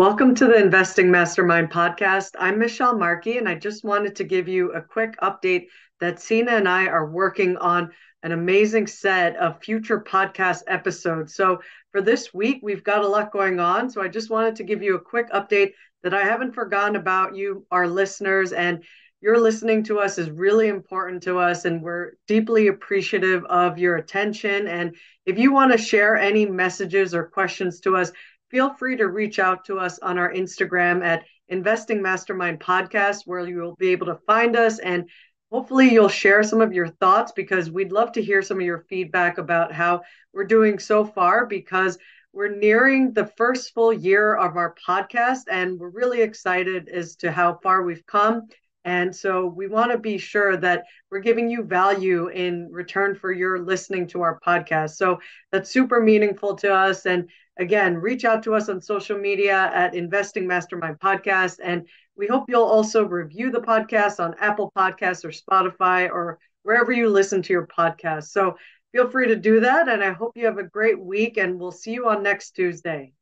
Welcome to the Investing Mastermind podcast. I'm Michelle Markey, and I just wanted to give you a quick update that Signe and I are working on an amazing set of future podcast episodes. So, for this week, we've got a lot going on. So, I just wanted to give you a quick update that I haven't forgotten about you, our listeners, and your listening to us is really important to us, and we're deeply appreciative of your attention. And if you want to share any messages or questions to us, feel free to reach out to us on our Instagram at Investing Mastermind Podcast, where you will be able to find us. And hopefully, you'll share some of your thoughts because we'd love to hear some of your feedback about how we're doing so far because we're nearing the first full year of our podcast and we're really excited as to how far we've come. And so we want to be sure that we're giving you value in return for your listening to our podcast. So that's super meaningful to us. And again, reach out to us on social media at Investing Mastermind Podcast. And we hope you'll also review the podcast on Apple Podcasts or Spotify or wherever you listen to your podcast. So feel free to do that. And I hope you have a great week, and we'll see you on next Tuesday.